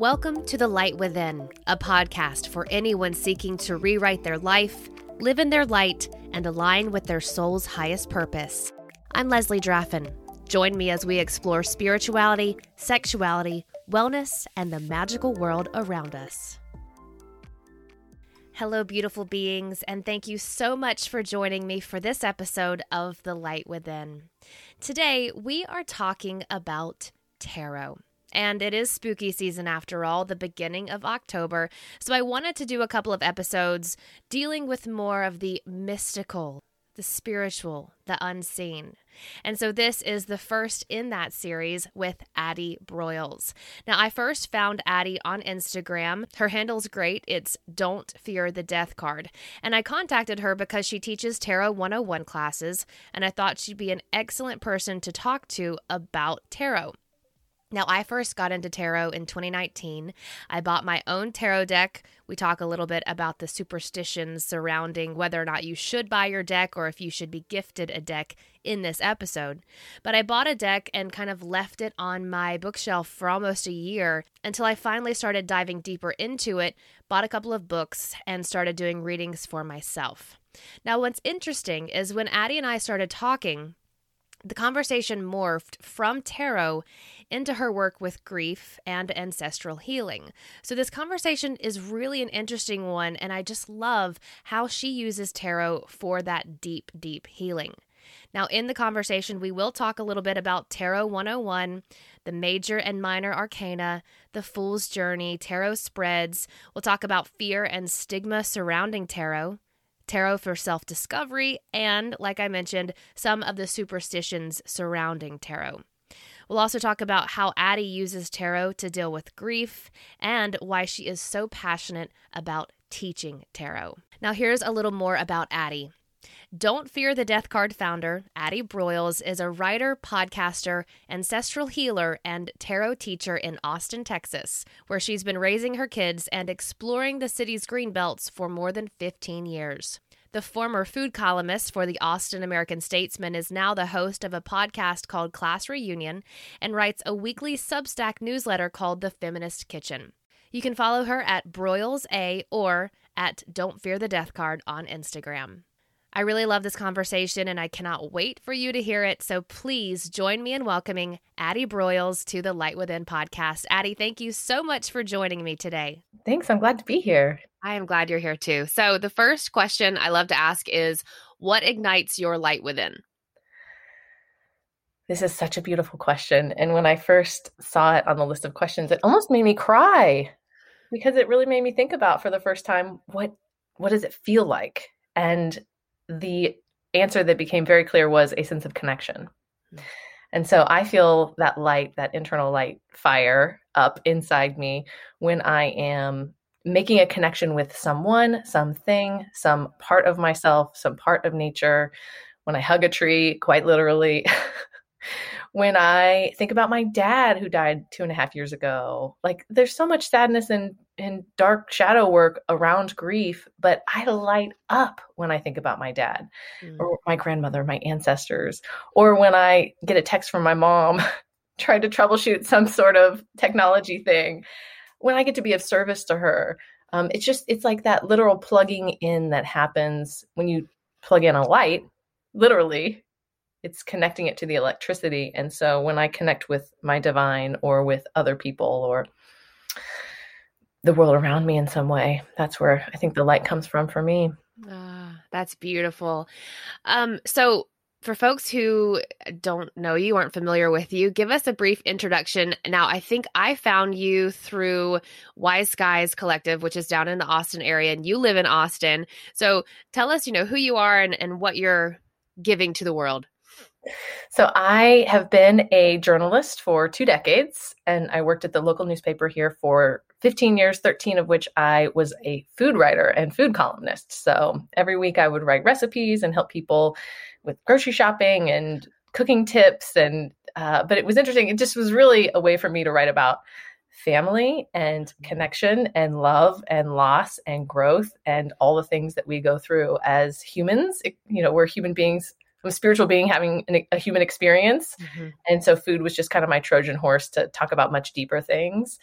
Welcome to The Light Within, a podcast for anyone seeking to rewrite their life, live in their light, and align with their soul's highest purpose. I'm Leslie Draffin. Join me as we explore spirituality, sexuality, wellness, and the magical world around us. Hello, beautiful beings, and thank you so much for joining me for this episode of The Light Within. Today, we are talking about tarot. And it is spooky season after all, the beginning of October. So I wanted to do a couple of episodes dealing with more of the mystical, the spiritual, the unseen. And so this is the first in that series with Addie Broyles. Now, I first found Addie on Instagram. Her handle's great. It's Don't Fear the Death Card. And I contacted her because she teaches Tarot 101 classes, and I thought she'd be an excellent person to talk to about tarot. Now, I first got into tarot in 2019. I bought my own tarot deck. We talk a little bit about the superstitions surrounding whether or not you should buy your deck or if you should be gifted a deck in this episode. But I bought a deck and kind of left it on my bookshelf for almost a year until I finally started diving deeper into it, bought a couple of books, and started doing readings for myself. Now, what's interesting is when Addie and I started talking, the conversation morphed from tarot into her work with grief and ancestral healing. So, this conversation is really an interesting one, and I just love how she uses tarot for that deep, deep healing. Now, in the conversation, we will talk a little bit about Tarot 101, the major and minor arcana, the fool's journey, tarot spreads. We'll talk about fear and stigma surrounding tarot, tarot for self discovery, and, like I mentioned, some of the superstitions surrounding tarot. We'll also talk about how Addie uses tarot to deal with grief and why she is so passionate about teaching tarot. Now, here's a little more about Addie. Don't Fear the Death Card founder, Addie Broyles, is a writer, podcaster, ancestral healer, and tarot teacher in Austin, Texas, where she's been raising her kids and exploring the city's green belts for more than 15 years. The former food columnist for the Austin American Statesman is now the host of a podcast called Class Reunion and writes a weekly Substack newsletter called The Feminist Kitchen. You can follow her at Broyles A or at Don't Fear the Death Card on Instagram. I really love this conversation and I cannot wait for you to hear it. So please join me in welcoming Addie Broyles to the Light Within podcast. Addie, thank you so much for joining me today. Thanks. I'm glad to be here. I am glad you're here too. So, the first question I love to ask is what ignites your light within? This is such a beautiful question. And when I first saw it on the list of questions, it almost made me cry because it really made me think about for the first time what what does it feel like? And the answer that became very clear was a sense of connection. And so I feel that light, that internal light fire up inside me when I am making a connection with someone, something, some part of myself, some part of nature. When I hug a tree, quite literally. when I think about my dad who died two and a half years ago, like there's so much sadness and, and dark shadow work around grief, but I light up when I think about my dad mm. or my grandmother, my ancestors, or when I get a text from my mom trying to troubleshoot some sort of technology thing when I get to be of service to her, um, it's just it's like that literal plugging in that happens when you plug in a light. Literally, it's connecting it to the electricity, and so when I connect with my divine or with other people or the world around me in some way, that's where I think the light comes from for me. Ah, that's beautiful. Um, so for folks who don't know you, aren't familiar with you, give us a brief introduction. Now, I think I found you through Wise Skies Collective, which is down in the Austin area, and you live in Austin. So tell us, you know, who you are and, and what you're giving to the world. So, I have been a journalist for two decades, and I worked at the local newspaper here for 15 years, 13 of which I was a food writer and food columnist. So, every week I would write recipes and help people with grocery shopping and cooking tips and uh, but it was interesting it just was really a way for me to write about family and mm-hmm. connection and love and loss and growth and all the things that we go through as humans it, you know we're human beings I'm a spiritual being having an, a human experience. Mm-hmm. And so food was just kind of my Trojan horse to talk about much deeper things.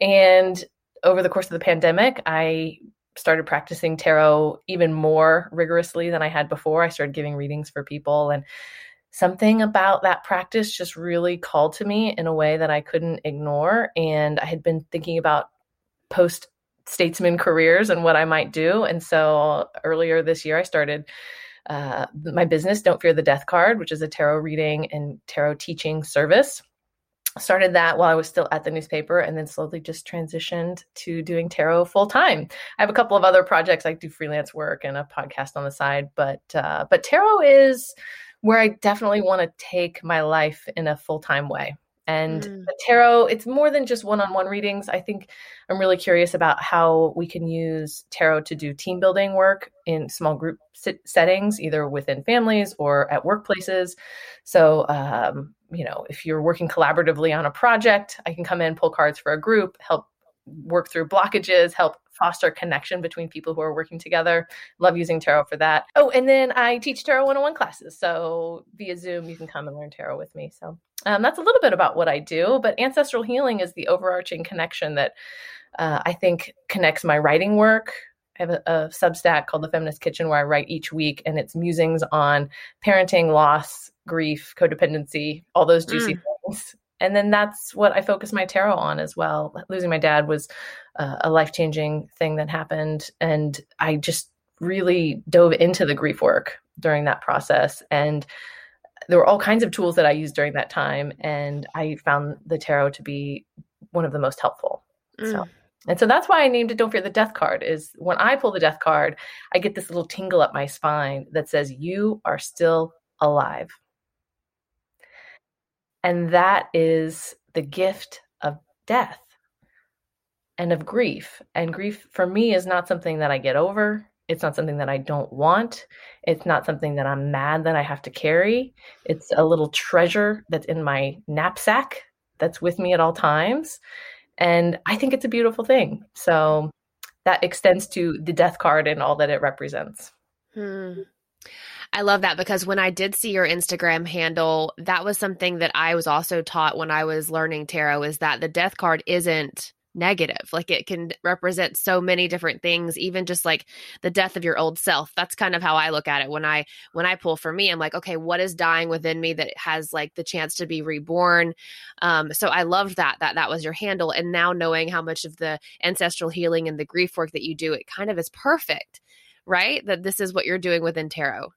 And over the course of the pandemic, I started practicing tarot even more rigorously than I had before. I started giving readings for people and something about that practice just really called to me in a way that I couldn't ignore and I had been thinking about post statesman careers and what I might do and so earlier this year I started uh, my business, Don't Fear the Death Card, which is a tarot reading and tarot teaching service. Started that while I was still at the newspaper and then slowly just transitioned to doing tarot full time. I have a couple of other projects. I do freelance work and a podcast on the side, but uh, but tarot is where I definitely want to take my life in a full time way. And mm. tarot, it's more than just one on one readings. I think I'm really curious about how we can use tarot to do team building work in small group settings, either within families or at workplaces. So, um, you know, if you're working collaboratively on a project, I can come in, pull cards for a group, help work through blockages, help foster connection between people who are working together. Love using tarot for that. Oh, and then I teach tarot 101 classes. So via Zoom, you can come and learn tarot with me. So um, that's a little bit about what I do. But ancestral healing is the overarching connection that uh, I think connects my writing work. I have a, a Substack called The Feminist Kitchen where I write each week, and it's musings on parenting, loss, grief, codependency, all those juicy mm. things and then that's what I focus my tarot on as well. Losing my dad was uh, a life changing thing that happened, and I just really dove into the grief work during that process. And there were all kinds of tools that I used during that time, and I found the tarot to be one of the most helpful. Mm. So. And so that's why I named it Don't Fear the Death card is when I pull the death card, I get this little tingle up my spine that says you are still alive. And that is the gift of death and of grief. And grief for me is not something that I get over. It's not something that I don't want. It's not something that I'm mad that I have to carry. It's a little treasure that's in my knapsack that's with me at all times. And I think it's a beautiful thing. So that extends to the death card and all that it represents. Hmm. I love that because when I did see your Instagram handle, that was something that I was also taught when I was learning tarot is that the death card isn't negative. Like it can represent so many different things, even just like the death of your old self. That's kind of how I look at it when I when I pull for me. I'm like, okay, what is dying within me that has like the chance to be reborn? Um, so I loved that that that was your handle, and now knowing how much of the ancestral healing and the grief work that you do, it kind of is perfect, right? That this is what you're doing within tarot.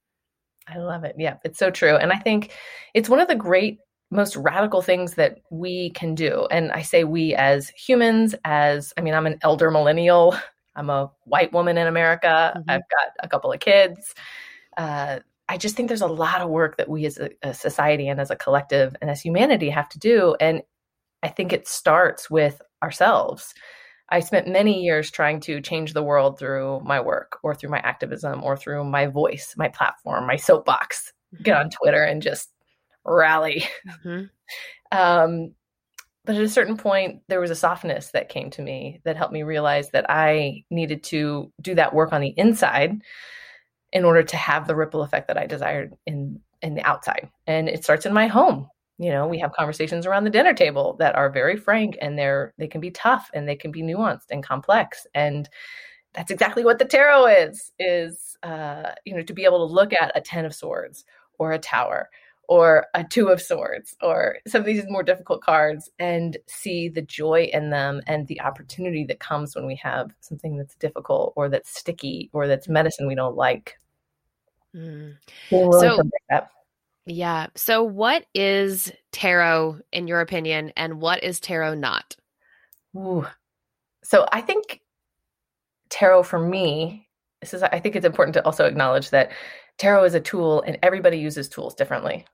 I love it. Yeah, it's so true. And I think it's one of the great, most radical things that we can do. And I say we as humans, as I mean, I'm an elder millennial, I'm a white woman in America, mm-hmm. I've got a couple of kids. Uh, I just think there's a lot of work that we as a, a society and as a collective and as humanity have to do. And I think it starts with ourselves. I spent many years trying to change the world through my work or through my activism or through my voice, my platform, my soapbox. Get on Twitter and just rally. Mm-hmm. Um, but at a certain point, there was a softness that came to me that helped me realize that I needed to do that work on the inside in order to have the ripple effect that I desired in in the outside. And it starts in my home you know we have conversations around the dinner table that are very frank and they're they can be tough and they can be nuanced and complex and that's exactly what the tarot is is uh, you know to be able to look at a ten of swords or a tower or a two of swords or some of these more difficult cards and see the joy in them and the opportunity that comes when we have something that's difficult or that's sticky or that's medicine we don't like mm. so yeah. So, what is tarot in your opinion, and what is tarot not? Ooh. So, I think tarot for me, this is, I think it's important to also acknowledge that tarot is a tool and everybody uses tools differently.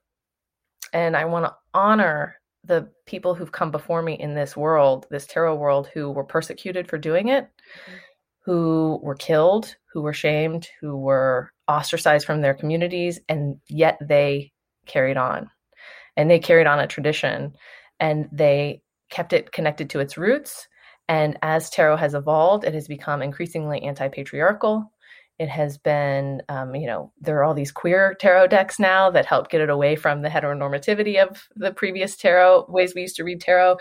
And I want to honor the people who've come before me in this world, this tarot world, who were persecuted for doing it, mm-hmm. who were killed, who were shamed, who were ostracized from their communities, and yet they carried on. And they carried on a tradition and they kept it connected to its roots. And as tarot has evolved, it has become increasingly anti patriarchal. It has been, um, you know, there are all these queer tarot decks now that help get it away from the heteronormativity of the previous tarot ways we used to read tarot.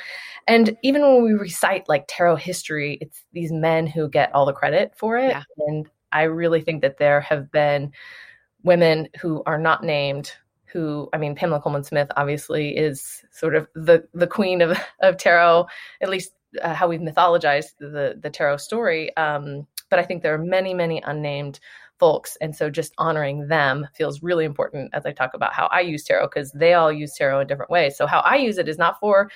And even when we recite like tarot history, it's these men who get all the credit for it. Yeah. And I really think that there have been women who are not named who I mean Pamela Colman Smith obviously is sort of the the queen of of tarot at least uh, how we've mythologized the the tarot story um, but I think there are many, many unnamed folks. And so just honoring them feels really important as I talk about how I use tarot, because they all use tarot in different ways. So how I use it is not for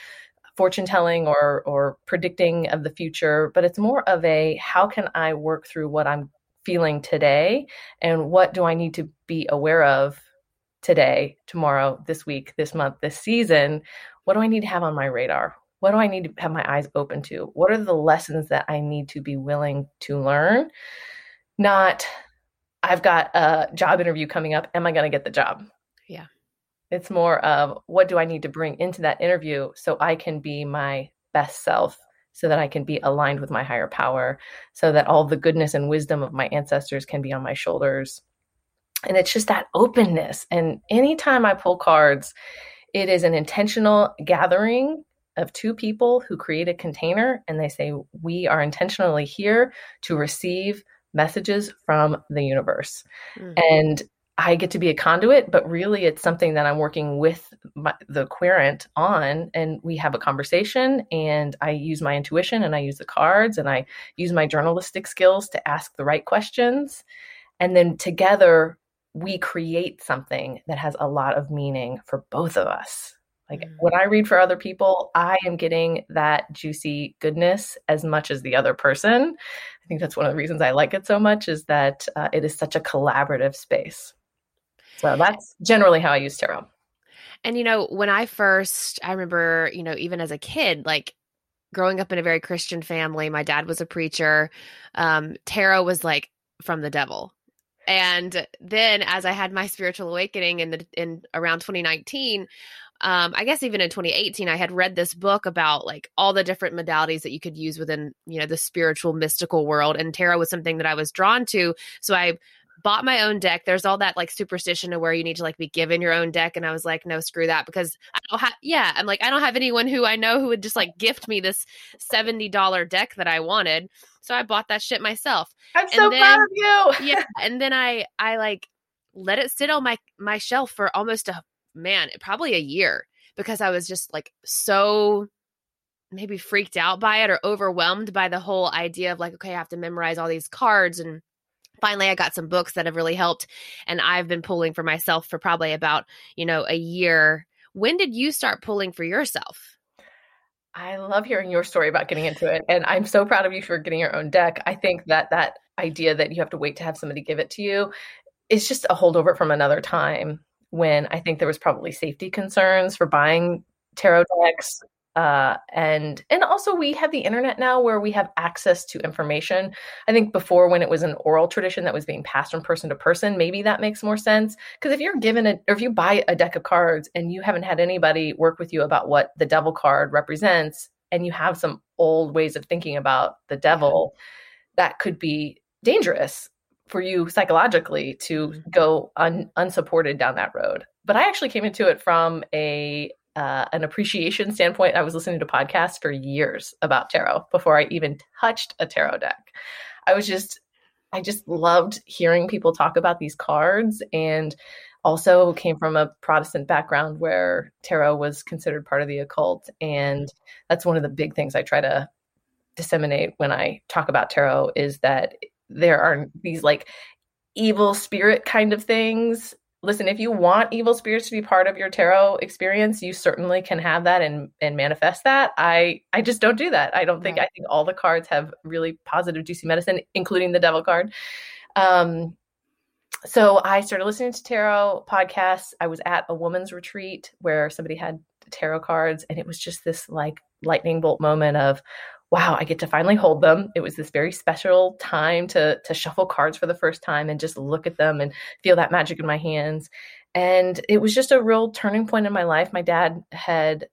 fortune telling or or predicting of the future, but it's more of a how can I work through what I'm feeling today and what do I need to be aware of today, tomorrow, this week, this month, this season? What do I need to have on my radar? What do I need to have my eyes open to? What are the lessons that I need to be willing to learn? Not, I've got a job interview coming up. Am I going to get the job? Yeah. It's more of what do I need to bring into that interview so I can be my best self, so that I can be aligned with my higher power, so that all the goodness and wisdom of my ancestors can be on my shoulders. And it's just that openness. And anytime I pull cards, it is an intentional gathering of two people who create a container and they say, We are intentionally here to receive messages from the universe. Mm-hmm. And I get to be a conduit, but really it's something that I'm working with my, the querent on. And we have a conversation, and I use my intuition and I use the cards and I use my journalistic skills to ask the right questions. And then together, we create something that has a lot of meaning for both of us. Like mm. when I read for other people, I am getting that juicy goodness as much as the other person. I think that's one of the reasons I like it so much is that uh, it is such a collaborative space. So that's generally how I use tarot. And you know, when I first, I remember, you know, even as a kid, like growing up in a very Christian family, my dad was a preacher. Um, tarot was like from the devil. And then as I had my spiritual awakening in the in around 2019, um, I guess even in 2018, I had read this book about like all the different modalities that you could use within, you know, the spiritual mystical world. And tarot was something that I was drawn to. So I bought my own deck. There's all that like superstition to where you need to like be given your own deck. And I was like, no, screw that because I don't have, yeah, I'm like, I don't have anyone who I know who would just like gift me this $70 deck that I wanted. So I bought that shit myself. I'm and so then, proud of you. yeah. And then I, I like let it sit on my, my shelf for almost a man, probably a year because I was just like so maybe freaked out by it or overwhelmed by the whole idea of like, okay, I have to memorize all these cards. And finally, I got some books that have really helped. And I've been pulling for myself for probably about, you know, a year. When did you start pulling for yourself? I love hearing your story about getting into it. And I'm so proud of you for getting your own deck. I think that that idea that you have to wait to have somebody give it to you is just a holdover from another time when I think there was probably safety concerns for buying tarot decks. Uh, and and also we have the internet now where we have access to information. I think before when it was an oral tradition that was being passed from person to person, maybe that makes more sense. Because if you're given a or if you buy a deck of cards and you haven't had anybody work with you about what the devil card represents, and you have some old ways of thinking about the devil, that could be dangerous for you psychologically to mm-hmm. go un, unsupported down that road. But I actually came into it from a uh, an appreciation standpoint. I was listening to podcasts for years about tarot before I even touched a tarot deck. I was just I just loved hearing people talk about these cards and also came from a Protestant background where tarot was considered part of the occult. And that's one of the big things I try to disseminate when I talk about tarot is that there are these like evil spirit kind of things. Listen if you want evil spirits to be part of your tarot experience you certainly can have that and and manifest that. I i just don't do that. I don't think right. i think all the cards have really positive juicy medicine including the devil card. Um so i started listening to tarot podcasts. I was at a woman's retreat where somebody had tarot cards and it was just this like lightning bolt moment of wow, I get to finally hold them. It was this very special time to to shuffle cards for the first time and just look at them and feel that magic in my hands. And it was just a real turning point in my life. My dad had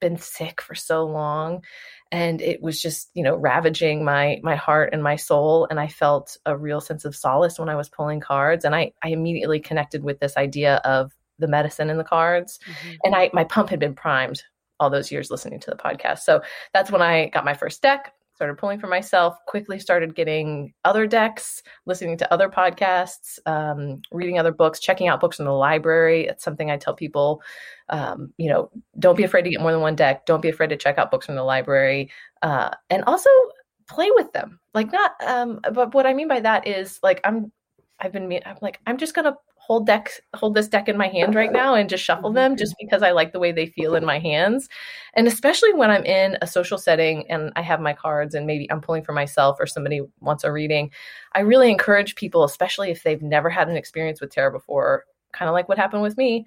been sick for so long and it was just you know ravaging my my heart and my soul and i felt a real sense of solace when i was pulling cards and i i immediately connected with this idea of the medicine in the cards mm-hmm. and i my pump had been primed all those years listening to the podcast so that's when i got my first deck started pulling for myself, quickly started getting other decks, listening to other podcasts, um, reading other books, checking out books in the library. It's something I tell people, um, you know, don't be afraid to get more than one deck. Don't be afraid to check out books from the library. Uh, and also play with them. Like not, um, but what I mean by that is like, I'm, I've been, I'm like, I'm just going to hold deck hold this deck in my hand right now and just shuffle them just because I like the way they feel in my hands. And especially when I'm in a social setting and I have my cards and maybe I'm pulling for myself or somebody wants a reading, I really encourage people, especially if they've never had an experience with tarot before, kind of like what happened with me,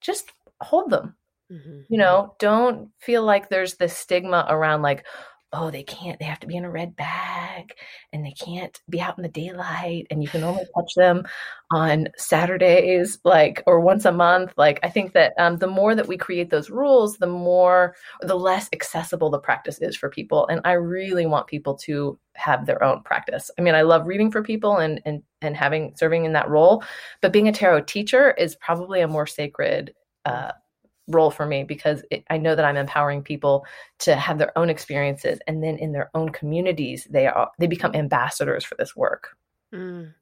just hold them. Mm-hmm. You know, don't feel like there's this stigma around like, oh, they can't, they have to be in a red bag and they can't be out in the daylight and you can only touch them on Saturdays, like, or once a month. Like, I think that um, the more that we create those rules, the more, the less accessible the practice is for people. And I really want people to have their own practice. I mean, I love reading for people and, and, and having, serving in that role, but being a tarot teacher is probably a more sacred uh, role for me because it, I know that I'm empowering people to have their own experiences and then in their own communities they are they become ambassadors for this work. Mm.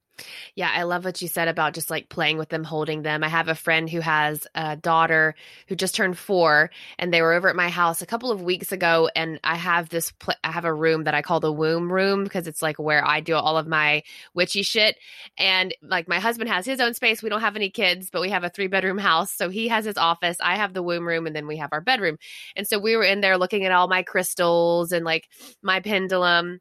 Yeah, I love what you said about just like playing with them, holding them. I have a friend who has a daughter who just turned four, and they were over at my house a couple of weeks ago. And I have this, pl- I have a room that I call the womb room because it's like where I do all of my witchy shit. And like my husband has his own space. We don't have any kids, but we have a three bedroom house. So he has his office. I have the womb room, and then we have our bedroom. And so we were in there looking at all my crystals and like my pendulum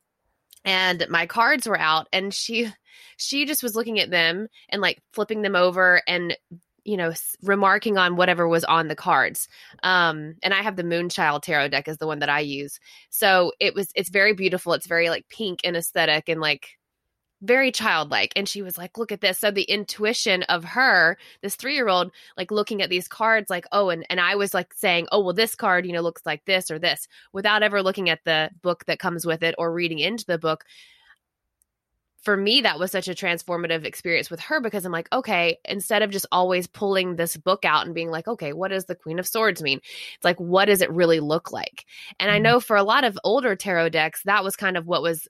and my cards were out and she she just was looking at them and like flipping them over and you know remarking on whatever was on the cards. Um and i have the moonchild tarot deck is the one that i use. So it was it's very beautiful. It's very like pink and aesthetic and like very childlike. And she was like look at this. So the intuition of her this three-year-old like looking at these cards like oh and, and i was like saying oh well this card you know looks like this or this without ever looking at the book that comes with it or reading into the book for me that was such a transformative experience with her because i'm like okay instead of just always pulling this book out and being like okay what does the queen of swords mean? It's like what does it really look like? And i mm-hmm. know for a lot of older tarot decks that was kind of what was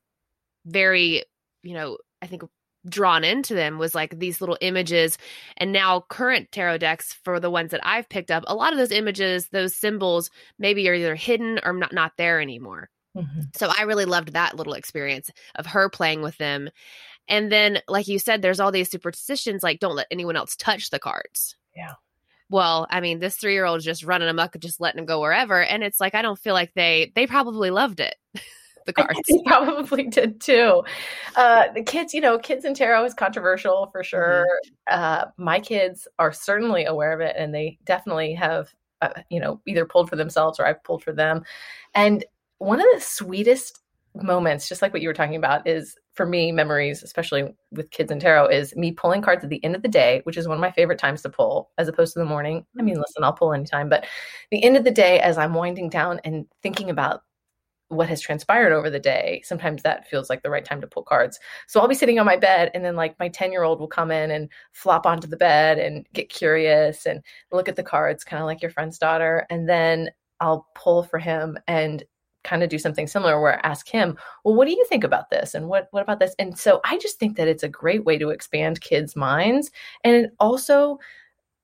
very you know, I think drawn into them was like these little images. And now current tarot decks for the ones that I've picked up a lot of those images those symbols maybe are either hidden or not not there anymore mm-hmm. so I really loved that little experience of her playing with them and then like you said there's all these superstitions like don't let anyone else touch the cards yeah well i mean this three year old is just running amok just letting them go wherever and it's like i don't feel like they they probably loved it the cards. He probably did too. Uh, the kids, you know, kids in tarot is controversial for sure. Mm-hmm. Uh, my kids are certainly aware of it, and they definitely have, uh, you know, either pulled for themselves or I've pulled for them. And one of the sweetest moments, just like what you were talking about, is for me memories, especially with kids and tarot, is me pulling cards at the end of the day, which is one of my favorite times to pull, as opposed to the morning. I mean, mm-hmm. listen, I'll pull anytime, but the end of the day, as I'm winding down and thinking about what has transpired over the day, sometimes that feels like the right time to pull cards. So I'll be sitting on my bed and then like my 10 year old will come in and flop onto the bed and get curious and look at the cards, kind of like your friend's daughter. And then I'll pull for him and kind of do something similar where I ask him, well, what do you think about this? And what, what about this? And so I just think that it's a great way to expand kids' minds. And it also,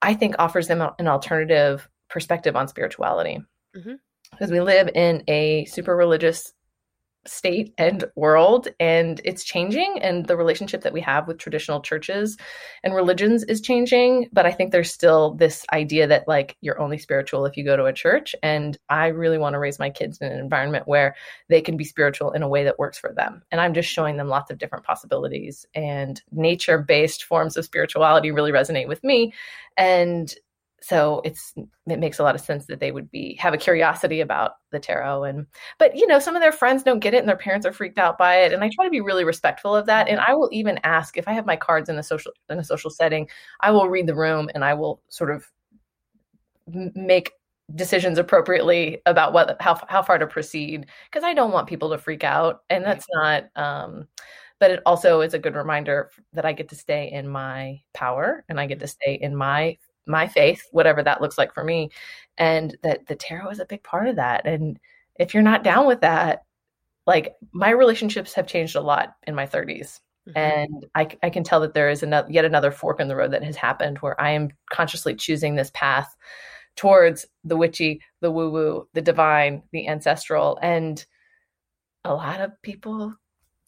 I think, offers them an alternative perspective on spirituality. Mm-hmm because we live in a super religious state and world and it's changing and the relationship that we have with traditional churches and religions is changing but i think there's still this idea that like you're only spiritual if you go to a church and i really want to raise my kids in an environment where they can be spiritual in a way that works for them and i'm just showing them lots of different possibilities and nature based forms of spirituality really resonate with me and so it's it makes a lot of sense that they would be have a curiosity about the tarot and but you know some of their friends don't get it and their parents are freaked out by it and i try to be really respectful of that and i will even ask if i have my cards in a social in a social setting i will read the room and i will sort of make decisions appropriately about what how how far to proceed because I don't want people to freak out and that's not um but it also is a good reminder that I get to stay in my power and I get to stay in my my faith whatever that looks like for me and that the tarot is a big part of that and if you're not down with that like my relationships have changed a lot in my 30s mm-hmm. and I, I can tell that there is another yet another fork in the road that has happened where i am consciously choosing this path towards the witchy, the woo woo, the divine, the ancestral. And a lot of people,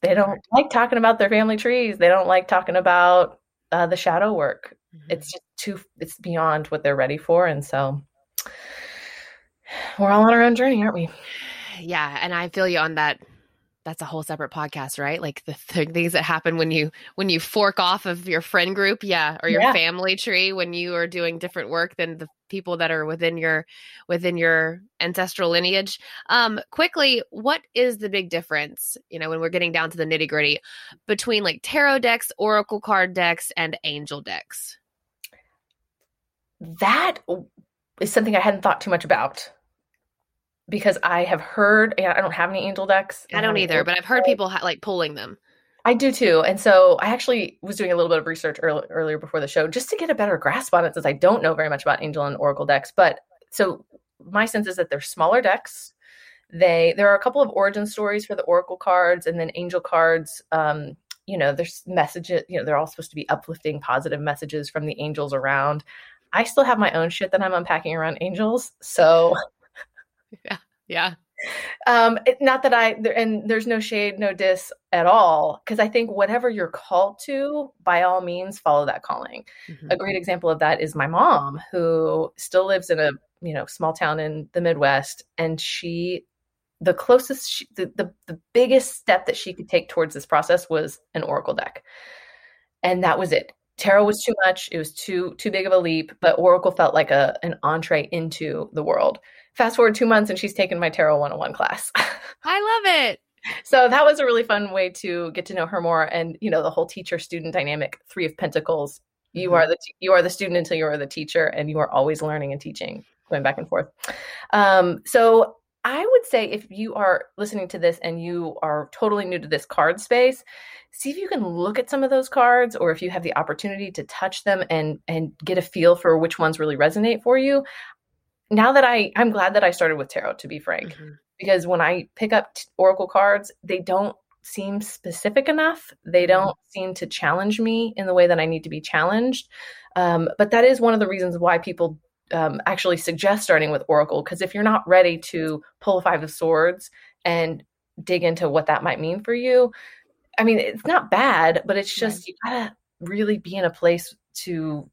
they don't like talking about their family trees. They don't like talking about uh, the shadow work. Mm-hmm. It's just too, it's beyond what they're ready for. And so we're all on our own journey, aren't we? Yeah. And I feel you on that that's a whole separate podcast, right? Like the th- things that happen when you when you fork off of your friend group, yeah, or your yeah. family tree when you are doing different work than the people that are within your within your ancestral lineage. Um, quickly, what is the big difference? You know, when we're getting down to the nitty gritty between like tarot decks, oracle card decks, and angel decks. That is something I hadn't thought too much about because I have heard, I don't have any angel decks. I don't either, but I've heard people ha- like pulling them. I do too. And so I actually was doing a little bit of research early, earlier before the show just to get a better grasp on it since I don't know very much about angel and oracle decks. But so my sense is that they're smaller decks. They there are a couple of origin stories for the oracle cards and then angel cards. Um, you know, there's messages, you know, they're all supposed to be uplifting, positive messages from the angels around. I still have my own shit that I'm unpacking around angels. So Yeah. Yeah. Um, it, not that I, and there's no shade, no diss at all, because I think whatever you're called to, by all means, follow that calling. Mm-hmm. A great example of that is my mom, who still lives in a you know small town in the Midwest, and she, the closest, she, the, the the biggest step that she could take towards this process was an oracle deck, and that was it. Tarot was too much; it was too too big of a leap. But oracle felt like a an entree into the world fast forward two months and she's taken my tarot 101 class. I love it. So that was a really fun way to get to know her more and you know the whole teacher student dynamic three of pentacles. You mm-hmm. are the you are the student until you are the teacher and you are always learning and teaching going back and forth. Um, so i would say if you are listening to this and you are totally new to this card space see if you can look at some of those cards or if you have the opportunity to touch them and and get a feel for which ones really resonate for you now that I I'm glad that I started with tarot to be frank mm-hmm. because when I pick up t- oracle cards they don't seem specific enough they mm-hmm. don't seem to challenge me in the way that I need to be challenged um, but that is one of the reasons why people um, actually suggest starting with oracle because if you're not ready to pull a five of swords and dig into what that might mean for you I mean it's not bad but it's just right. you gotta really be in a place to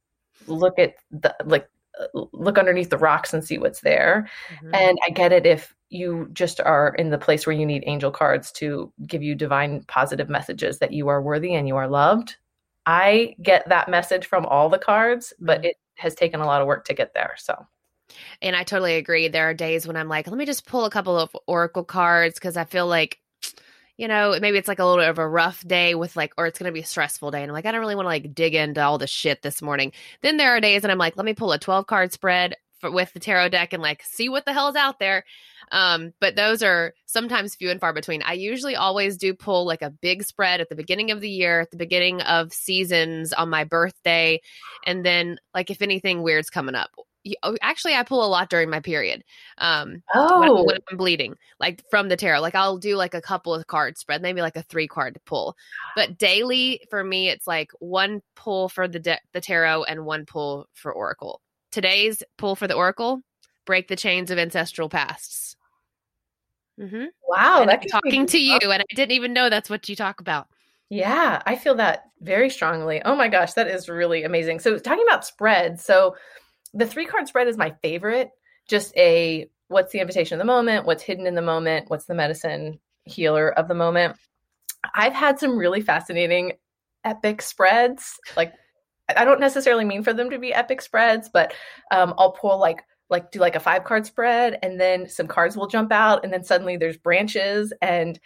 look at the like look underneath the rocks and see what's there. Mm-hmm. And I get it if you just are in the place where you need angel cards to give you divine positive messages that you are worthy and you are loved. I get that message from all the cards, but mm-hmm. it has taken a lot of work to get there. So and I totally agree. There are days when I'm like, let me just pull a couple of oracle cards because I feel like you know, maybe it's like a little bit of a rough day with like, or it's going to be a stressful day. And I'm like, I don't really want to like dig into all the shit this morning. Then there are days and I'm like, let me pull a 12 card spread for, with the tarot deck and like see what the hell's out there. Um, but those are sometimes few and far between. I usually always do pull like a big spread at the beginning of the year, at the beginning of seasons on my birthday. And then like if anything weird's coming up actually I pull a lot during my period. Um, oh, when, when, I'm bleeding, like from the tarot, like I'll do like a couple of card spread, maybe like a three card pull. But daily for me, it's like one pull for the de- the tarot and one pull for oracle. Today's pull for the oracle: break the chains of ancestral pasts. Mm-hmm. Wow, that's talking to you, and I didn't even know that's what you talk about. Yeah, I feel that very strongly. Oh my gosh, that is really amazing. So talking about spreads, so the three card spread is my favorite. Just a what's the invitation of the moment, what's hidden in the moment, what's the medicine healer of the moment. I've had some really fascinating epic spreads. Like I don't necessarily mean for them to be epic spreads, but um, I'll pull like like do like a five card spread and then some cards will jump out and then suddenly there's branches and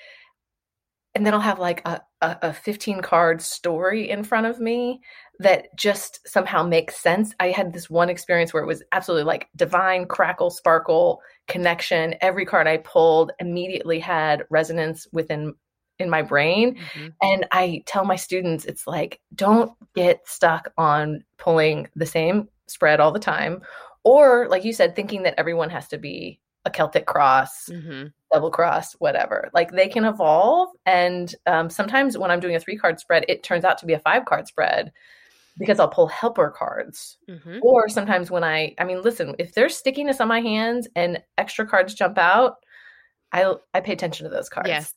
and then I'll have like a, a, a 15 card story in front of me that just somehow makes sense. I had this one experience where it was absolutely like divine crackle, sparkle, connection. Every card I pulled immediately had resonance within in my brain. Mm-hmm. And I tell my students, it's like, don't get stuck on pulling the same spread all the time. Or, like you said, thinking that everyone has to be a Celtic cross, mm-hmm. Double cross, whatever. Like they can evolve. And um, sometimes when I'm doing a three card spread, it turns out to be a five card spread because I'll pull helper cards. Mm-hmm. Or sometimes when I, I mean, listen, if there's stickiness on my hands and extra cards jump out, I I pay attention to those cards. Yes.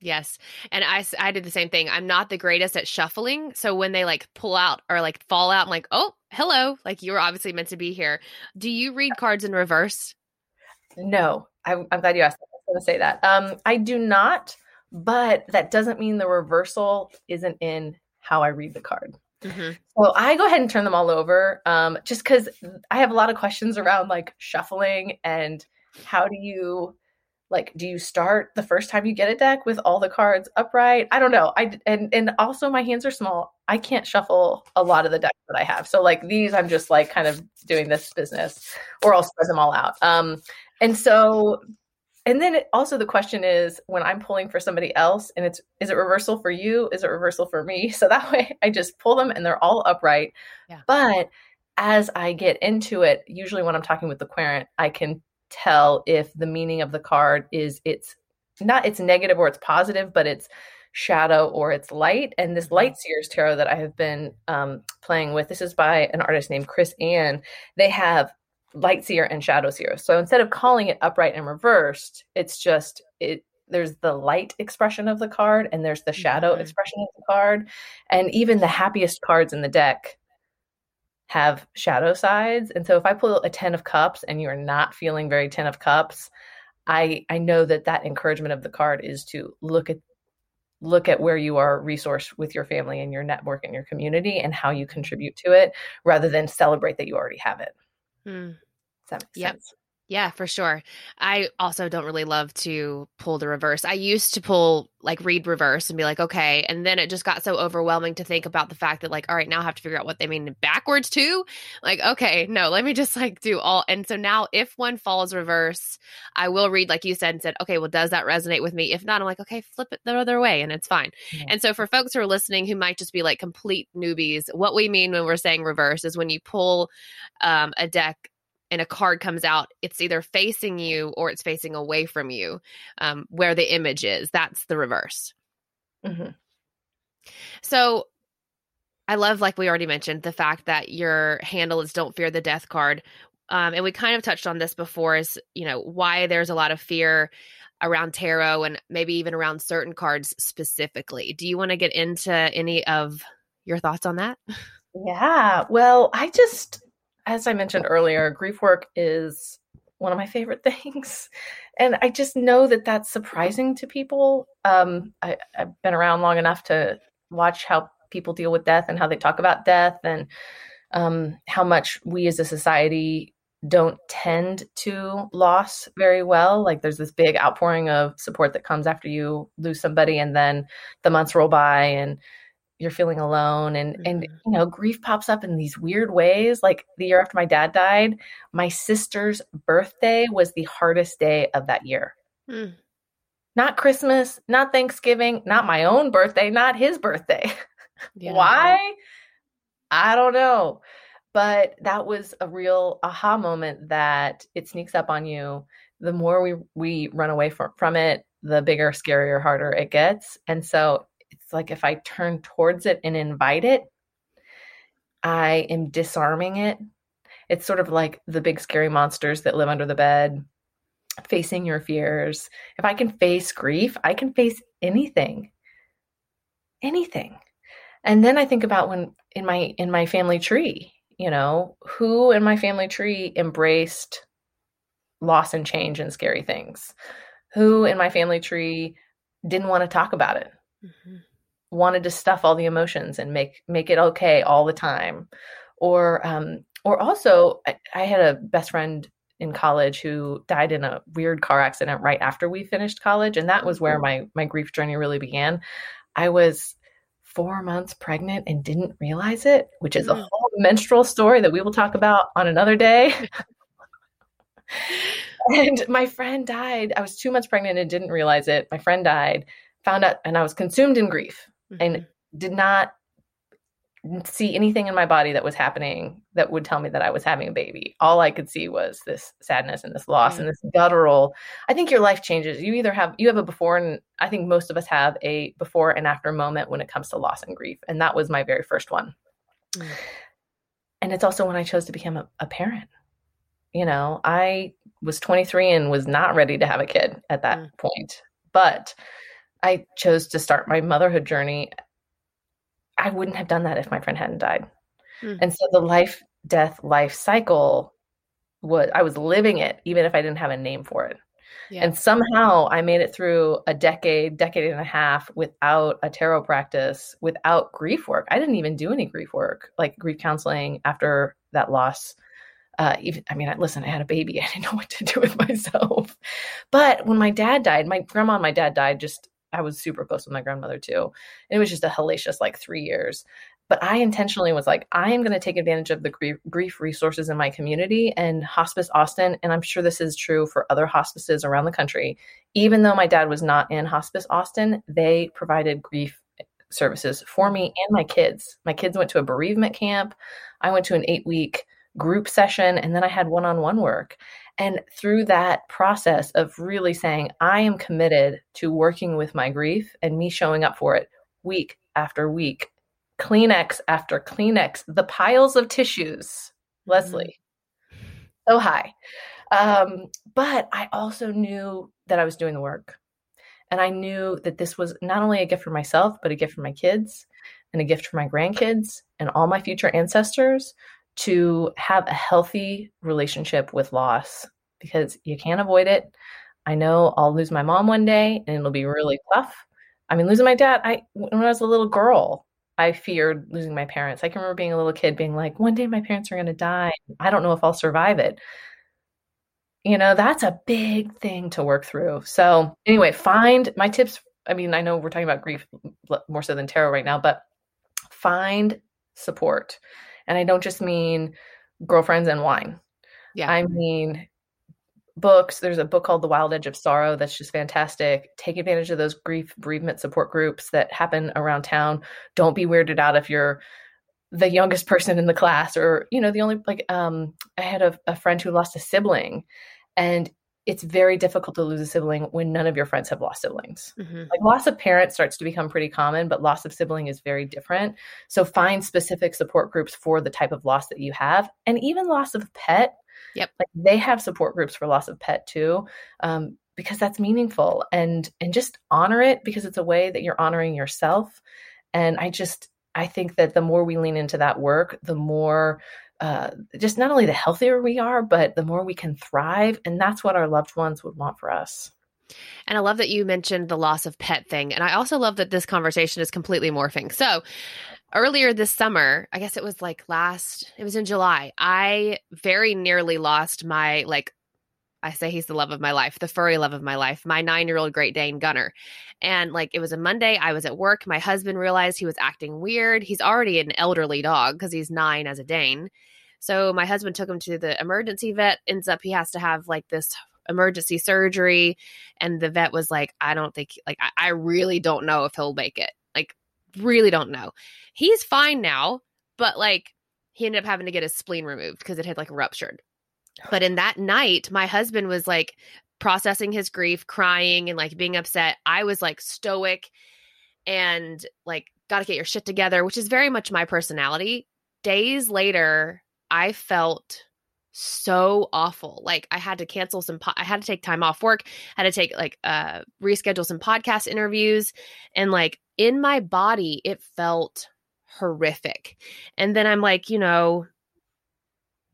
Yes. And I, I did the same thing. I'm not the greatest at shuffling. So when they like pull out or like fall out, I'm like, oh, hello. Like you were obviously meant to be here. Do you read cards in reverse? No, I, I'm glad you asked. Going to say that. Um, I do not, but that doesn't mean the reversal isn't in how I read the card. Mm-hmm. So I go ahead and turn them all over, um, just because I have a lot of questions around like shuffling and how do you like do you start the first time you get a deck with all the cards upright i don't know i and and also my hands are small i can't shuffle a lot of the decks that i have so like these i'm just like kind of doing this business or i'll spread them all out um and so, and then it, also the question is when I'm pulling for somebody else and it's, is it reversal for you? Is it reversal for me? So that way I just pull them and they're all upright. Yeah. But as I get into it, usually when I'm talking with the querent, I can tell if the meaning of the card is it's not it's negative or it's positive, but it's shadow or it's light. And this mm-hmm. light seers tarot that I have been um, playing with, this is by an artist named Chris-Anne. They have light seer and shadow seer. So instead of calling it upright and reversed, it's just it there's the light expression of the card and there's the shadow mm-hmm. expression of the card. And even the happiest cards in the deck have shadow sides. And so if I pull a 10 of cups and you're not feeling very 10 of cups, I I know that that encouragement of the card is to look at look at where you are resourced with your family and your network and your community and how you contribute to it rather than celebrate that you already have it. Mm. Does that make yep. sense? Yeah, for sure. I also don't really love to pull the reverse. I used to pull like read reverse and be like, okay. And then it just got so overwhelming to think about the fact that, like, all right, now I have to figure out what they mean backwards too. Like, okay, no, let me just like do all. And so now if one falls reverse, I will read, like you said, and said, okay, well, does that resonate with me? If not, I'm like, okay, flip it the other way and it's fine. Mm-hmm. And so for folks who are listening who might just be like complete newbies, what we mean when we're saying reverse is when you pull um, a deck and a card comes out, it's either facing you or it's facing away from you, um, where the image is. That's the reverse. Mm-hmm. So I love, like we already mentioned, the fact that your handle is Don't Fear the Death card. Um, and we kind of touched on this before is, you know, why there's a lot of fear around tarot and maybe even around certain cards specifically. Do you want to get into any of your thoughts on that? Yeah. Well, I just as I mentioned earlier, grief work is one of my favorite things. And I just know that that's surprising to people. Um, I, have been around long enough to watch how people deal with death and how they talk about death and um, how much we as a society don't tend to loss very well. Like there's this big outpouring of support that comes after you lose somebody, and then the months roll by and you're feeling alone and mm-hmm. and you know grief pops up in these weird ways like the year after my dad died my sister's birthday was the hardest day of that year mm. not christmas not thanksgiving not my own birthday not his birthday yeah. why i don't know but that was a real aha moment that it sneaks up on you the more we we run away from, from it the bigger scarier harder it gets and so like if I turn towards it and invite it, I am disarming it. It's sort of like the big scary monsters that live under the bed, facing your fears. If I can face grief, I can face anything. Anything. And then I think about when in my in my family tree, you know, who in my family tree embraced loss and change and scary things? Who in my family tree didn't want to talk about it? Mm-hmm wanted to stuff all the emotions and make make it okay all the time or um or also I, I, had a best friend in college who died in a weird car accident right after we finished college. And that was where my, my grief journey really began. I was four months pregnant and didn't realize it, which is a mm. whole menstrual story that we will talk about on another day. and my friend died. I was two months pregnant and didn't realize it. My friend died, found out, and I was consumed in grief mm-hmm. and did not see anything in my body that was happening that would tell me that I was having a baby. All I could see was this sadness and this loss and this guttural. I think your life changes. You either have you have a before and I think most of us have a before and after moment when it comes to loss and grief. And that was my very first one. Mm. And it's also when I chose to become a, a, parent. You know, I was 23 and was not ready to have a kid at that mm. point. But I chose to start my motherhood journey I wouldn't have done that if my friend hadn't died. Mm. And so the life, death, life cycle was, I was living it, even if I didn't have a name for it. Yeah. And somehow I made it through a decade, decade and a half without a tarot practice, without grief work. I didn't even do any grief work, like grief counseling after that loss. Uh, even I mean, I, listen, I had a baby. I didn't know what to do with myself. But when my dad died, my grandma and my dad died just I was super close with my grandmother too. And it was just a hellacious like three years. But I intentionally was like, I am going to take advantage of the grief, grief resources in my community and Hospice Austin. And I'm sure this is true for other hospices around the country. Even though my dad was not in Hospice Austin, they provided grief services for me and my kids. My kids went to a bereavement camp. I went to an eight week group session and then I had one on one work. And through that process of really saying, I am committed to working with my grief and me showing up for it week after week, Kleenex after Kleenex, the piles of tissues, Leslie, mm-hmm. so high. Um, but I also knew that I was doing the work. And I knew that this was not only a gift for myself, but a gift for my kids and a gift for my grandkids and all my future ancestors to have a healthy relationship with loss because you can't avoid it. I know I'll lose my mom one day and it'll be really tough. I mean, losing my dad, I when I was a little girl, I feared losing my parents. I can remember being a little kid being like, one day my parents are going to die. I don't know if I'll survive it. You know, that's a big thing to work through. So, anyway, find my tips. I mean, I know we're talking about grief more so than tarot right now, but find support. And I don't just mean girlfriends and wine. Yeah. I mean books. There's a book called The Wild Edge of Sorrow that's just fantastic. Take advantage of those grief bereavement support groups that happen around town. Don't be weirded out if you're the youngest person in the class or, you know, the only like um I had a, a friend who lost a sibling and it's very difficult to lose a sibling when none of your friends have lost siblings. Mm-hmm. Like loss of parents starts to become pretty common, but loss of sibling is very different. So find specific support groups for the type of loss that you have, and even loss of pet. Yep, like they have support groups for loss of pet too, um, because that's meaningful and and just honor it because it's a way that you're honoring yourself. And I just I think that the more we lean into that work, the more uh, just not only the healthier we are, but the more we can thrive. And that's what our loved ones would want for us. And I love that you mentioned the loss of pet thing. And I also love that this conversation is completely morphing. So, earlier this summer, I guess it was like last, it was in July, I very nearly lost my like I say he's the love of my life, the furry love of my life, my nine year old Great Dane Gunner. And like it was a Monday, I was at work. My husband realized he was acting weird. He's already an elderly dog because he's nine as a Dane. So my husband took him to the emergency vet. Ends up he has to have like this emergency surgery, and the vet was like, "I don't think like I, I really don't know if he'll make it. Like, really don't know. He's fine now, but like." He ended up having to get his spleen removed because it had like ruptured. But in that night, my husband was like processing his grief, crying and like being upset. I was like stoic and like got to get your shit together, which is very much my personality. Days later, I felt so awful. Like I had to cancel some po- I had to take time off work, had to take like uh reschedule some podcast interviews and like in my body it felt horrific. And then I'm like, you know,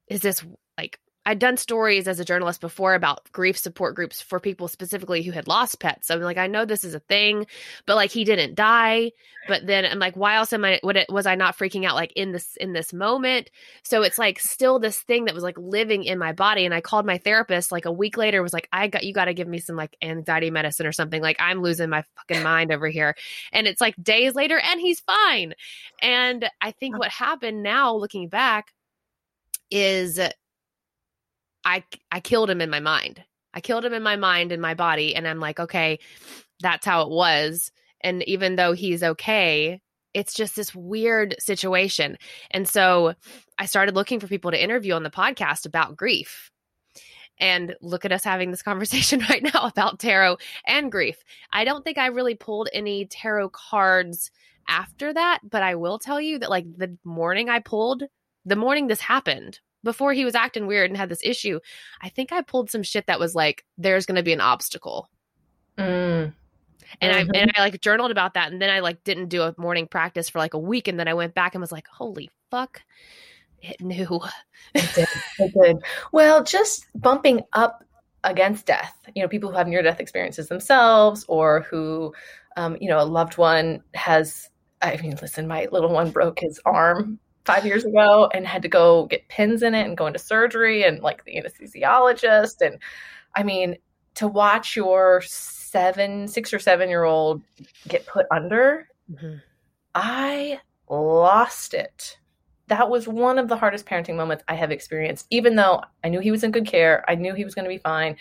is this I'd done stories as a journalist before about grief support groups for people specifically who had lost pets. So I'm like, I know this is a thing, but like he didn't die. But then I'm like, why else am I? What was I not freaking out like in this in this moment? So it's like still this thing that was like living in my body. And I called my therapist like a week later. Was like, I got you got to give me some like anxiety medicine or something. Like I'm losing my fucking mind over here. And it's like days later, and he's fine. And I think what happened now, looking back, is I I killed him in my mind. I killed him in my mind and my body and I'm like, okay, that's how it was. And even though he's okay, it's just this weird situation. And so I started looking for people to interview on the podcast about grief. And look at us having this conversation right now about tarot and grief. I don't think I really pulled any tarot cards after that, but I will tell you that like the morning I pulled, the morning this happened, before he was acting weird and had this issue, I think I pulled some shit that was like, there's going to be an obstacle. Mm. And mm-hmm. I and I like journaled about that, and then I like didn't do a morning practice for like a week, and then I went back and was like, "Holy fuck, it knew." it did. It did. Well, just bumping up against death. You know, people who have near death experiences themselves, or who, um, you know, a loved one has. I mean, listen, my little one broke his arm five years ago and had to go get pins in it and go into surgery and like the anesthesiologist. And I mean, to watch your seven, six or seven year old get put under, mm-hmm. I lost it. That was one of the hardest parenting moments I have experienced, even though I knew he was in good care. I knew he was going to be fine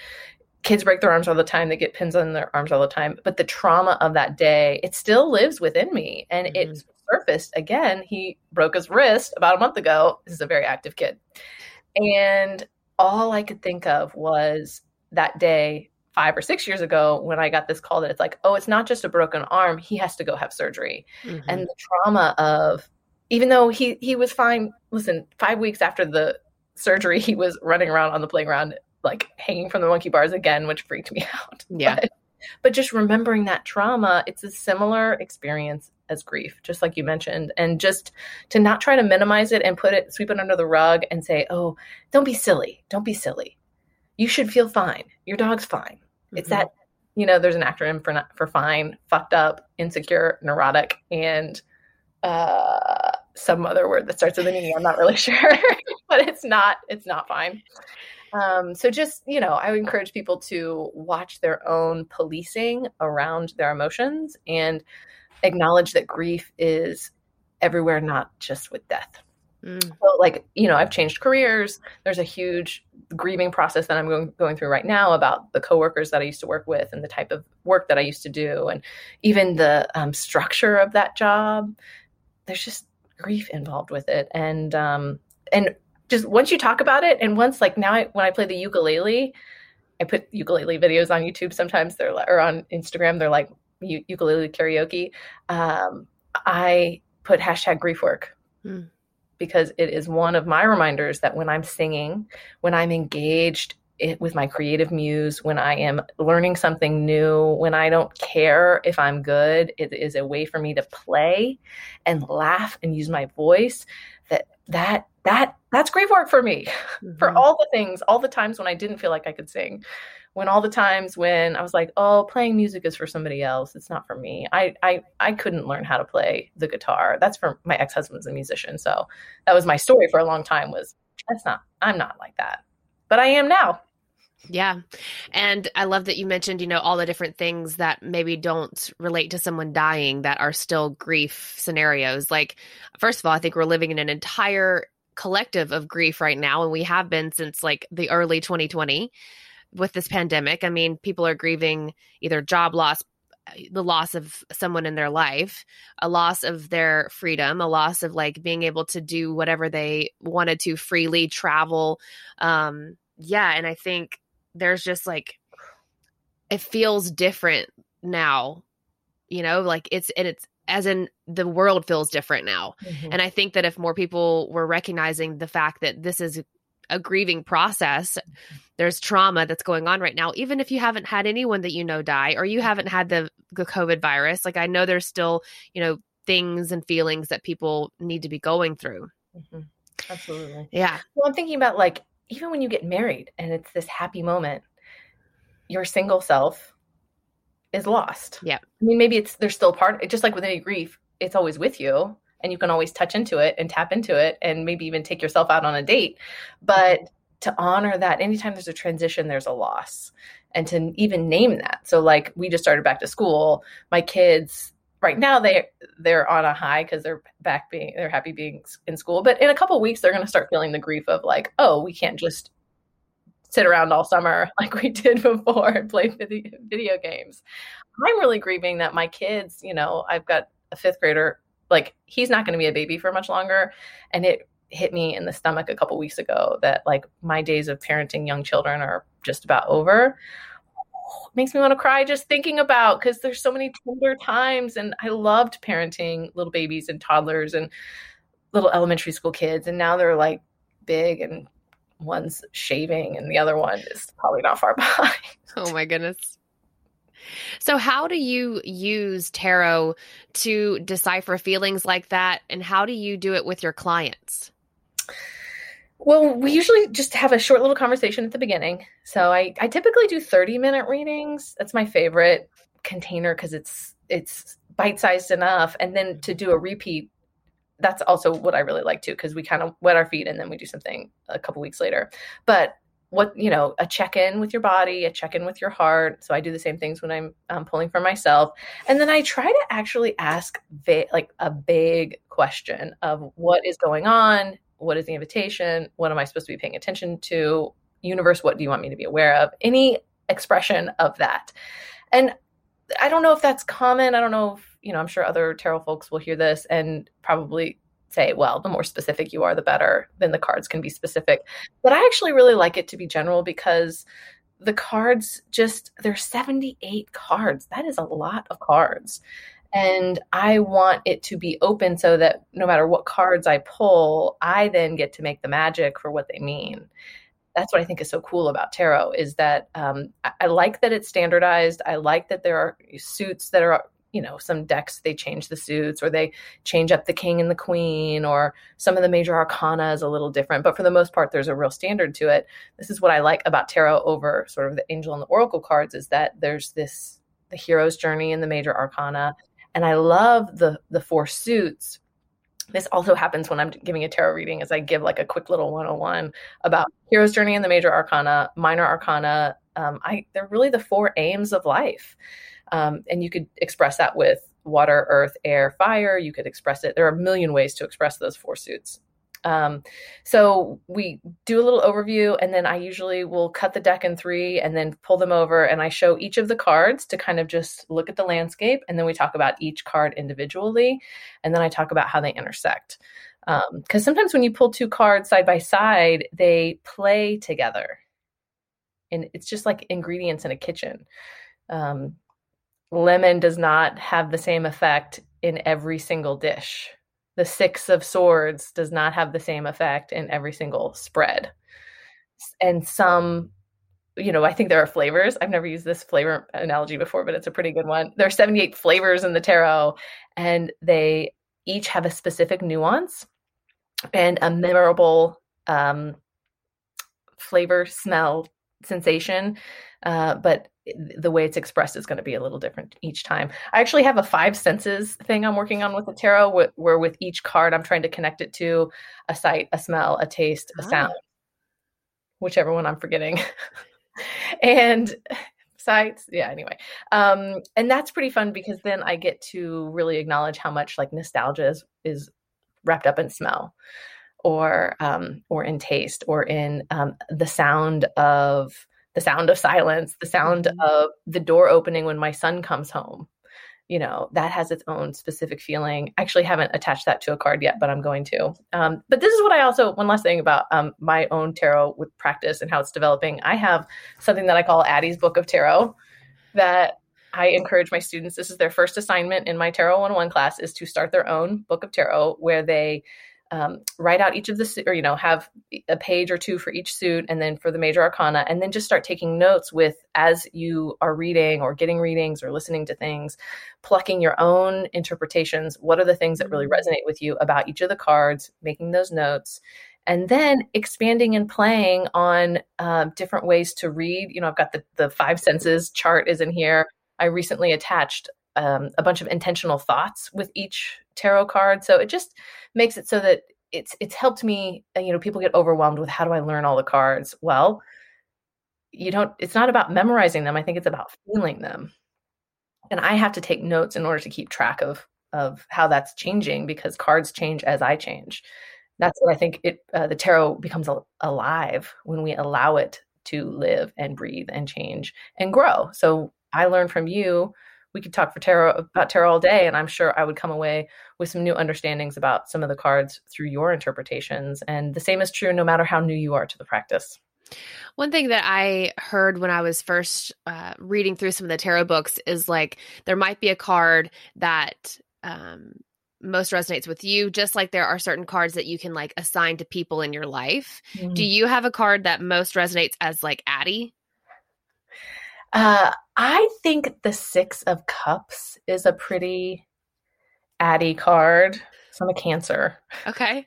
kids break their arms all the time they get pins on their arms all the time but the trauma of that day it still lives within me and mm-hmm. it surfaced again he broke his wrist about a month ago this is a very active kid and all i could think of was that day five or six years ago when i got this call that it's like oh it's not just a broken arm he has to go have surgery mm-hmm. and the trauma of even though he he was fine listen five weeks after the surgery he was running around on the playground like hanging from the monkey bars again, which freaked me out. Yeah. But, but just remembering that trauma, it's a similar experience as grief, just like you mentioned. And just to not try to minimize it and put it, sweep it under the rug and say, oh, don't be silly. Don't be silly. You should feel fine. Your dog's fine. Mm-hmm. It's that, you know, there's an acronym for, not, for fine, fucked up, insecure, neurotic, and uh, some other word that starts with an E. I'm not really sure, but it's not, it's not fine. Um, so just, you know, I would encourage people to watch their own policing around their emotions and acknowledge that grief is everywhere, not just with death. Mm. So, like, you know, I've changed careers. There's a huge grieving process that I'm going, going through right now about the coworkers that I used to work with and the type of work that I used to do, and even the um, structure of that job. There's just grief involved with it, and um, and just once you talk about it, and once like now, I, when I play the ukulele, I put ukulele videos on YouTube. Sometimes they're or on Instagram. They're like u- ukulele karaoke. Um, I put hashtag grief work. Hmm. Because it is one of my reminders that when I'm singing, when I'm engaged it, with my creative muse, when I am learning something new, when I don't care if I'm good, it is a way for me to play and laugh and use my voice. That that that that's grave work for me mm-hmm. for all the things all the times when i didn't feel like i could sing when all the times when i was like oh playing music is for somebody else it's not for me. I i, I couldn't learn how to play the guitar that's for my ex-husband's a musician so that was my story for a long time was that's not i'm not like that. But i am now yeah. And I love that you mentioned, you know, all the different things that maybe don't relate to someone dying that are still grief scenarios. Like, first of all, I think we're living in an entire collective of grief right now and we have been since like the early 2020 with this pandemic i mean people are grieving either job loss the loss of someone in their life a loss of their freedom a loss of like being able to do whatever they wanted to freely travel um yeah and i think there's just like it feels different now you know like it's and it's as in the world feels different now. Mm-hmm. And I think that if more people were recognizing the fact that this is a grieving process, there's trauma that's going on right now, even if you haven't had anyone that you know die or you haven't had the, the COVID virus, like I know there's still, you know, things and feelings that people need to be going through. Mm-hmm. Absolutely. Yeah. Well, I'm thinking about like even when you get married and it's this happy moment, your single self is lost. Yeah. I mean, maybe it's there's still part just like with any grief, it's always with you and you can always touch into it and tap into it and maybe even take yourself out on a date. But to honor that anytime there's a transition, there's a loss. And to even name that. So like we just started back to school. My kids right now they they're on a high because they're back being they're happy being in school but in a couple weeks they're going to start feeling the grief of like oh we can't just sit around all summer like we did before and play video, video games. I'm really grieving that my kids you know i've got a fifth grader like he's not going to be a baby for much longer and it hit me in the stomach a couple weeks ago that like my days of parenting young children are just about over makes me want to cry just thinking about because there's so many tender times and I loved parenting little babies and toddlers and little elementary school kids and now they're like big and one's shaving and the other one is probably not far behind. Oh my goodness. So, how do you use tarot to decipher feelings like that? And how do you do it with your clients? Well, we usually just have a short little conversation at the beginning. So I, I typically do 30 minute readings. That's my favorite container because it's it's bite sized enough. And then to do a repeat, that's also what I really like too, because we kind of wet our feet and then we do something a couple weeks later. But what you know a check-in with your body a check-in with your heart so i do the same things when i'm um, pulling for myself and then i try to actually ask va- like a big question of what is going on what is the invitation? What am i supposed to be paying attention to? Universe what do you want me to be aware of? Any expression of that. And i don't know if that's common. I don't know if you know i'm sure other tarot folks will hear this and probably say well the more specific you are the better then the cards can be specific. But i actually really like it to be general because the cards just there's 78 cards. That is a lot of cards and I want it to be open so that no matter what cards I pull, I then get to make the magic for what they mean. That's what I think is so cool about tarot is that um, I, I like that it's standardized. I like that there are suits that are you know some decks they change the suits or they change up the king and the queen or some of the major arcana is a little different but for the most part there's a real standard to it this is what i like about tarot over sort of the angel and the oracle cards is that there's this the hero's journey and the major arcana and I love the the four suits. This also happens when I'm giving a tarot reading, as I give like a quick little 101 about hero's journey and the major arcana, minor arcana. Um, I they're really the four aims of life, um, and you could express that with water, earth, air, fire. You could express it. There are a million ways to express those four suits. Um, so we do a little overview, and then I usually will cut the deck in three and then pull them over, and I show each of the cards to kind of just look at the landscape, and then we talk about each card individually, and then I talk about how they intersect. Because um, sometimes when you pull two cards side by side, they play together, and it's just like ingredients in a kitchen. Um, lemon does not have the same effect in every single dish the six of swords does not have the same effect in every single spread. And some you know i think there are flavors. I've never used this flavor analogy before but it's a pretty good one. There are 78 flavors in the tarot and they each have a specific nuance and a memorable um, flavor smell sensation uh, but the way it's expressed is going to be a little different each time. I actually have a five senses thing I'm working on with the tarot, where, where with each card I'm trying to connect it to a sight, a smell, a taste, a ah. sound, whichever one I'm forgetting. and sights, yeah. Anyway, um, and that's pretty fun because then I get to really acknowledge how much like nostalgia is, is wrapped up in smell or um, or in taste or in um, the sound of the sound of silence, the sound mm-hmm. of the door opening when my son comes home. You know, that has its own specific feeling. I actually haven't attached that to a card yet, but I'm going to. Um, but this is what I also, one last thing about um, my own tarot with practice and how it's developing. I have something that I call Addie's Book of Tarot that I encourage my students. This is their first assignment in my Tarot 101 class is to start their own book of tarot where they um, write out each of the or you know have a page or two for each suit and then for the major arcana and then just start taking notes with as you are reading or getting readings or listening to things plucking your own interpretations what are the things that really mm-hmm. resonate with you about each of the cards making those notes and then expanding and playing on uh, different ways to read. You know, I've got the, the five senses chart is in here. I recently attached um, a bunch of intentional thoughts with each tarot card. So it just makes it so that it's it's helped me. Uh, you know, people get overwhelmed with how do I learn all the cards? Well, you don't. It's not about memorizing them. I think it's about feeling them. And I have to take notes in order to keep track of of how that's changing because cards change as I change. That's what I think it uh, the tarot becomes al- alive when we allow it to live and breathe and change and grow. So I learned from you we could talk for tarot about tarot all day, and I'm sure I would come away with some new understandings about some of the cards through your interpretations. And the same is true no matter how new you are to the practice. One thing that I heard when I was first uh, reading through some of the tarot books is like there might be a card that um, most resonates with you, just like there are certain cards that you can like assign to people in your life. Mm-hmm. Do you have a card that most resonates as like Addie? Uh, I think the Six of Cups is a pretty Addie card. So I'm a Cancer. Okay.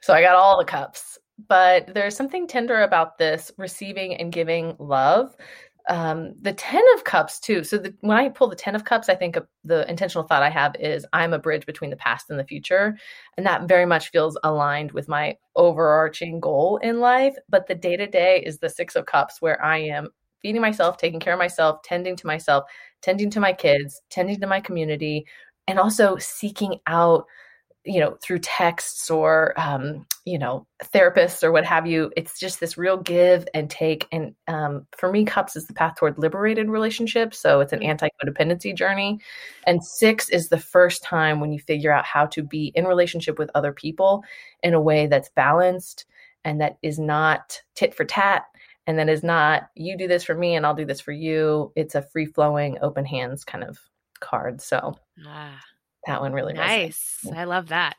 So I got all the cups, but there's something tender about this receiving and giving love. Um, the Ten of Cups, too. So the, when I pull the Ten of Cups, I think the intentional thought I have is I'm a bridge between the past and the future. And that very much feels aligned with my overarching goal in life. But the day to day is the Six of Cups, where I am feeding myself, taking care of myself, tending to myself, tending to my kids, tending to my community, and also seeking out, you know, through texts or, um, you know, therapists or what have you. It's just this real give and take. And um, for me, cups is the path toward liberated relationships. So it's an mm-hmm. anti codependency journey. And six is the first time when you figure out how to be in relationship with other people in a way that's balanced and that is not tit for tat and that is not you do this for me and I'll do this for you. It's a free flowing, open hands kind of card. So ah, that one really nice. I love that.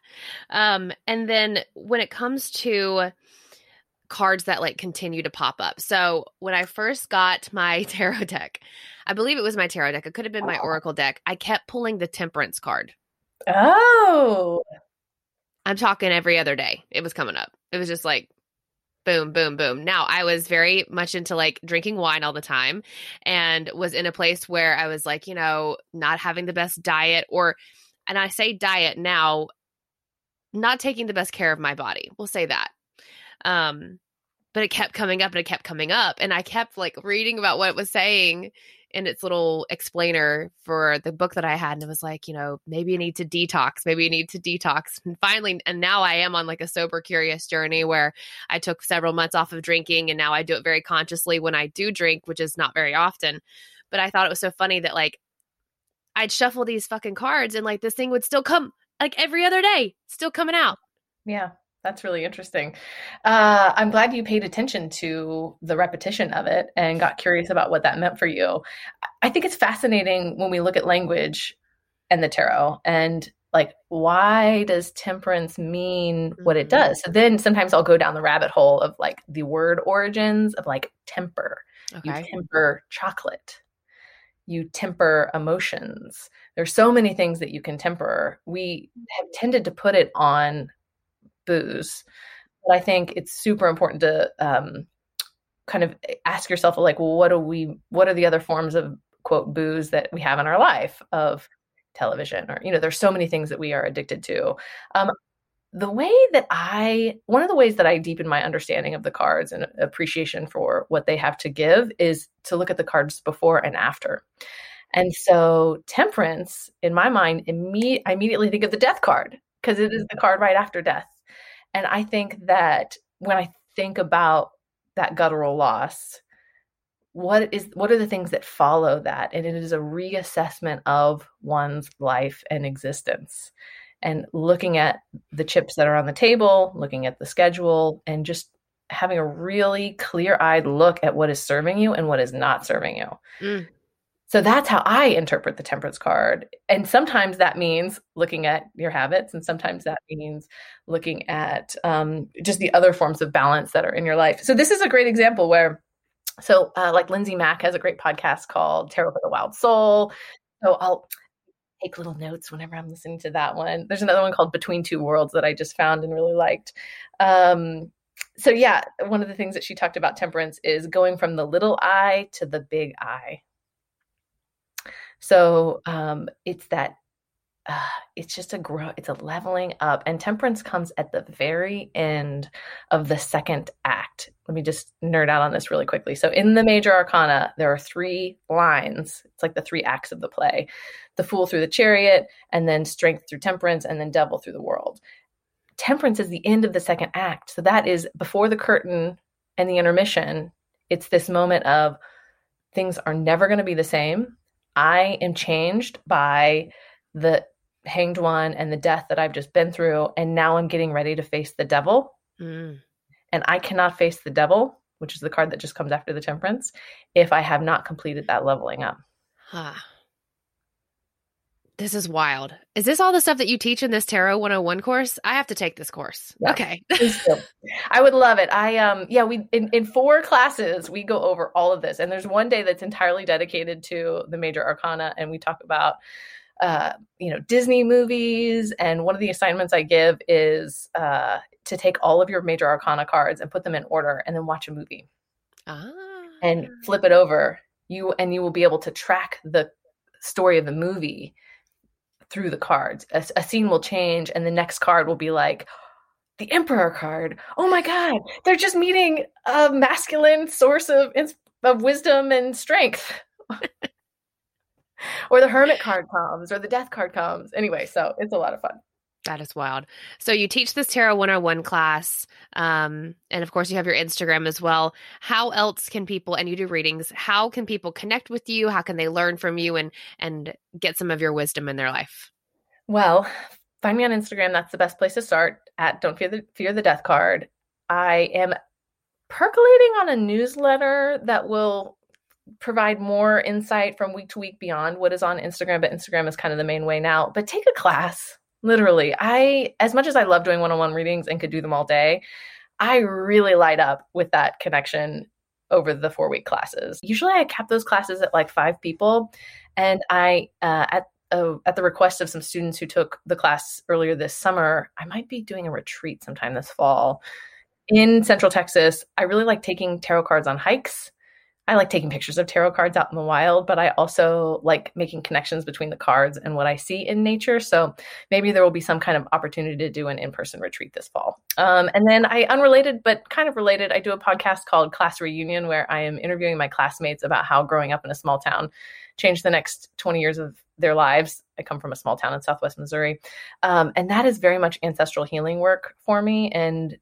Um, and then when it comes to cards that like continue to pop up. So when I first got my tarot deck, I believe it was my tarot deck. It could have been my oracle deck. I kept pulling the temperance card. Oh. I'm talking every other day. It was coming up. It was just like boom, boom, boom. Now, I was very much into like drinking wine all the time and was in a place where I was like, you know, not having the best diet or, and I say diet now, not taking the best care of my body. We'll say that. Um, but it kept coming up and it kept coming up. And I kept like reading about what it was saying in its little explainer for the book that I had. And it was like, you know, maybe you need to detox, maybe you need to detox. And finally, and now I am on like a sober, curious journey where I took several months off of drinking and now I do it very consciously when I do drink, which is not very often. But I thought it was so funny that like I'd shuffle these fucking cards and like this thing would still come like every other day, still coming out. Yeah. That's really interesting. Uh, I'm glad you paid attention to the repetition of it and got curious about what that meant for you. I think it's fascinating when we look at language and the tarot and like why does temperance mean what it mm-hmm. does so then sometimes i'll go down the rabbit hole of like the word origins of like temper okay. you temper chocolate you temper emotions there's so many things that you can temper we have tended to put it on booze. But I think it's super important to um, kind of ask yourself, like, well, what do we? What are the other forms of quote booze that we have in our life of television or you know there's so many things that we are addicted to um, the way that i one of the ways that i deepen my understanding of the cards and appreciation for what they have to give is to look at the cards before and after and so temperance in my mind imme- i immediately think of the death card because it is the card right after death and I think that when I think about that guttural loss, what is what are the things that follow that? And it is a reassessment of one's life and existence. And looking at the chips that are on the table, looking at the schedule, and just having a really clear eyed look at what is serving you and what is not serving you. Mm. So that's how I interpret the temperance card. And sometimes that means looking at your habits, and sometimes that means looking at um, just the other forms of balance that are in your life. So this is a great example where, so uh, like Lindsay Mack has a great podcast called Tarot for the Wild Soul. So I'll take little notes whenever I'm listening to that one. There's another one called Between Two Worlds that I just found and really liked. Um, so yeah, one of the things that she talked about temperance is going from the little I to the big I. So um, it's that uh, it's just a grow it's a leveling up and temperance comes at the very end of the second act. Let me just nerd out on this really quickly. So in the major arcana there are three lines. It's like the three acts of the play. The fool through the chariot and then strength through temperance and then devil through the world. Temperance is the end of the second act. So that is before the curtain and the intermission. It's this moment of things are never going to be the same i am changed by the hanged one and the death that I've just been through. And now I'm getting ready to face the devil. Mm. And I cannot face the devil, which is the card that just comes after the temperance, if I have not completed that leveling up. Huh. This is wild. Is this all the stuff that you teach in this Tarot 101 course? I have to take this course. Yeah, okay. I would love it. I um yeah, we in, in four classes we go over all of this. And there's one day that's entirely dedicated to the major arcana and we talk about uh, you know Disney movies, and one of the assignments I give is uh, to take all of your major arcana cards and put them in order, and then watch a movie, ah. and flip it over. You and you will be able to track the story of the movie through the cards. A, a scene will change, and the next card will be like the Emperor card. Oh my God, they're just meeting a masculine source of of wisdom and strength. or the hermit card comes or the death card comes. Anyway, so it's a lot of fun. That is wild. So you teach this Tarot 101 class. Um, and of course you have your Instagram as well. How else can people and you do readings, how can people connect with you? How can they learn from you and and get some of your wisdom in their life? Well, find me on Instagram. That's the best place to start at Don't Fear the Fear the Death Card. I am percolating on a newsletter that will provide more insight from week to week beyond what is on Instagram, but Instagram is kind of the main way now. But take a class. Literally, I, as much as I love doing one on one readings and could do them all day, I really light up with that connection over the four week classes. Usually I cap those classes at like five people. And I, uh, at uh, at the request of some students who took the class earlier this summer, I might be doing a retreat sometime this fall in Central Texas. I really like taking tarot cards on hikes I like taking pictures of tarot cards out in the wild, but I also like making connections between the cards and what I see in nature. So maybe there will be some kind of opportunity to do an in person retreat this fall. Um, and then I, unrelated, but kind of related, I do a podcast called Class Reunion where I am interviewing my classmates about how growing up in a small town changed the next 20 years of their lives. I come from a small town in Southwest Missouri. Um, and that is very much ancestral healing work for me. And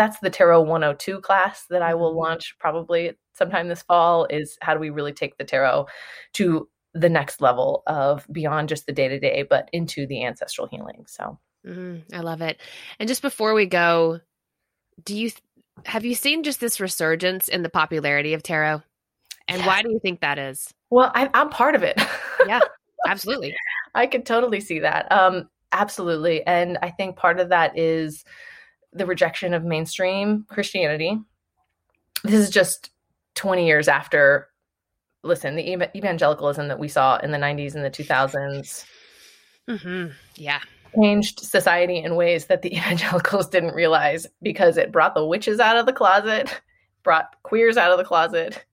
that's the Tarot 102 class that I will mm-hmm. launch probably sometime this fall is how do we really take the tarot to the next level of beyond just the day to day, but into the ancestral healing. So mm-hmm. I love it. And just before we go, do you have you seen just this resurgence in the popularity of tarot? And why do you think that is? Well, I, am part of it. yeah, absolutely. I could totally see that. Um, absolutely. And I think part of that is the rejection of mainstream Christianity. This is just 20 years after listen the evangelicalism that we saw in the 90s and the 2000s mm-hmm. yeah changed society in ways that the evangelicals didn't realize because it brought the witches out of the closet brought queers out of the closet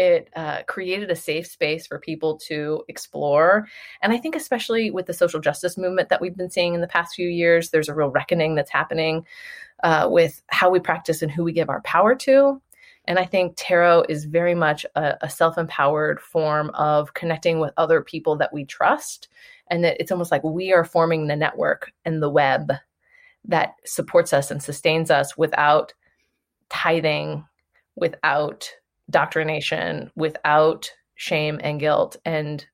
it uh, created a safe space for people to explore and i think especially with the social justice movement that we've been seeing in the past few years there's a real reckoning that's happening uh, with how we practice and who we give our power to and I think tarot is very much a, a self empowered form of connecting with other people that we trust. And that it's almost like we are forming the network and the web that supports us and sustains us without tithing, without doctrination, without shame and guilt. And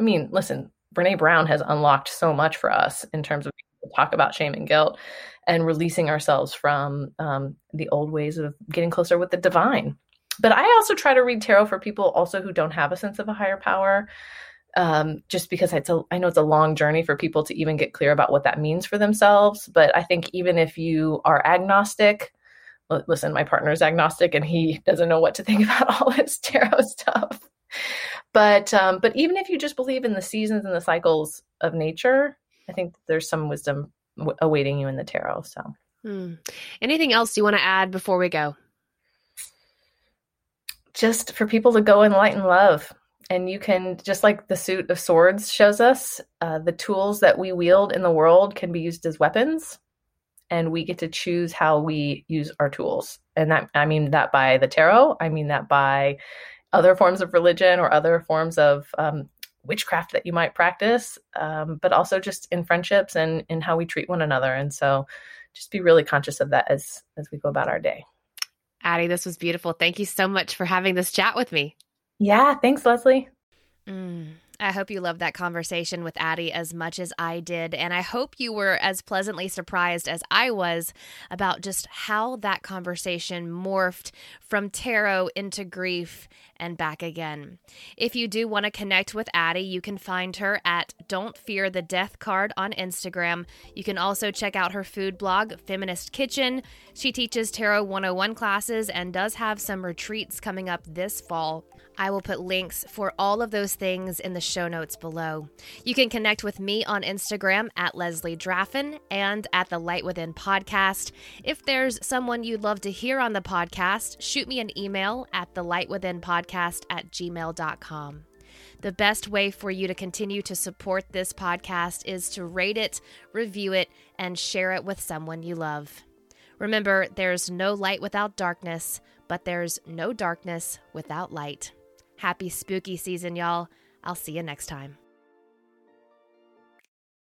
I mean, listen, Brene Brown has unlocked so much for us in terms of talk about shame and guilt and releasing ourselves from um, the old ways of getting closer with the divine. But I also try to read tarot for people also who don't have a sense of a higher power. Um, just because it's a, I know it's a long journey for people to even get clear about what that means for themselves. But I think even if you are agnostic, listen, my partner is agnostic and he doesn't know what to think about all this tarot stuff. But um, but even if you just believe in the seasons and the cycles of nature, I think there's some wisdom w- awaiting you in the tarot. So, hmm. anything else you want to add before we go? Just for people to go in light and love. And you can, just like the suit of swords shows us, uh, the tools that we wield in the world can be used as weapons. And we get to choose how we use our tools. And that, I mean that by the tarot, I mean that by other forms of religion or other forms of um, witchcraft that you might practice, um, but also just in friendships and in how we treat one another. And so just be really conscious of that as as we go about our day. Addie, this was beautiful. Thank you so much for having this chat with me. Yeah, thanks, Leslie. Mm. I hope you loved that conversation with Addie as much as I did. And I hope you were as pleasantly surprised as I was about just how that conversation morphed from tarot into grief and back again. If you do want to connect with Addie, you can find her at Don't Fear the Death Card on Instagram. You can also check out her food blog, Feminist Kitchen. She teaches Tarot 101 classes and does have some retreats coming up this fall. I will put links for all of those things in the show notes below. You can connect with me on Instagram at Leslie Draffin and at the Light Within podcast. If there's someone you'd love to hear on the podcast, shoot me an email at the Light Within podcast at gmail.com. The best way for you to continue to support this podcast is to rate it, review it, and share it with someone you love. Remember, there's no light without darkness, but there's no darkness without light. Happy spooky season, y'all. I'll see you next time.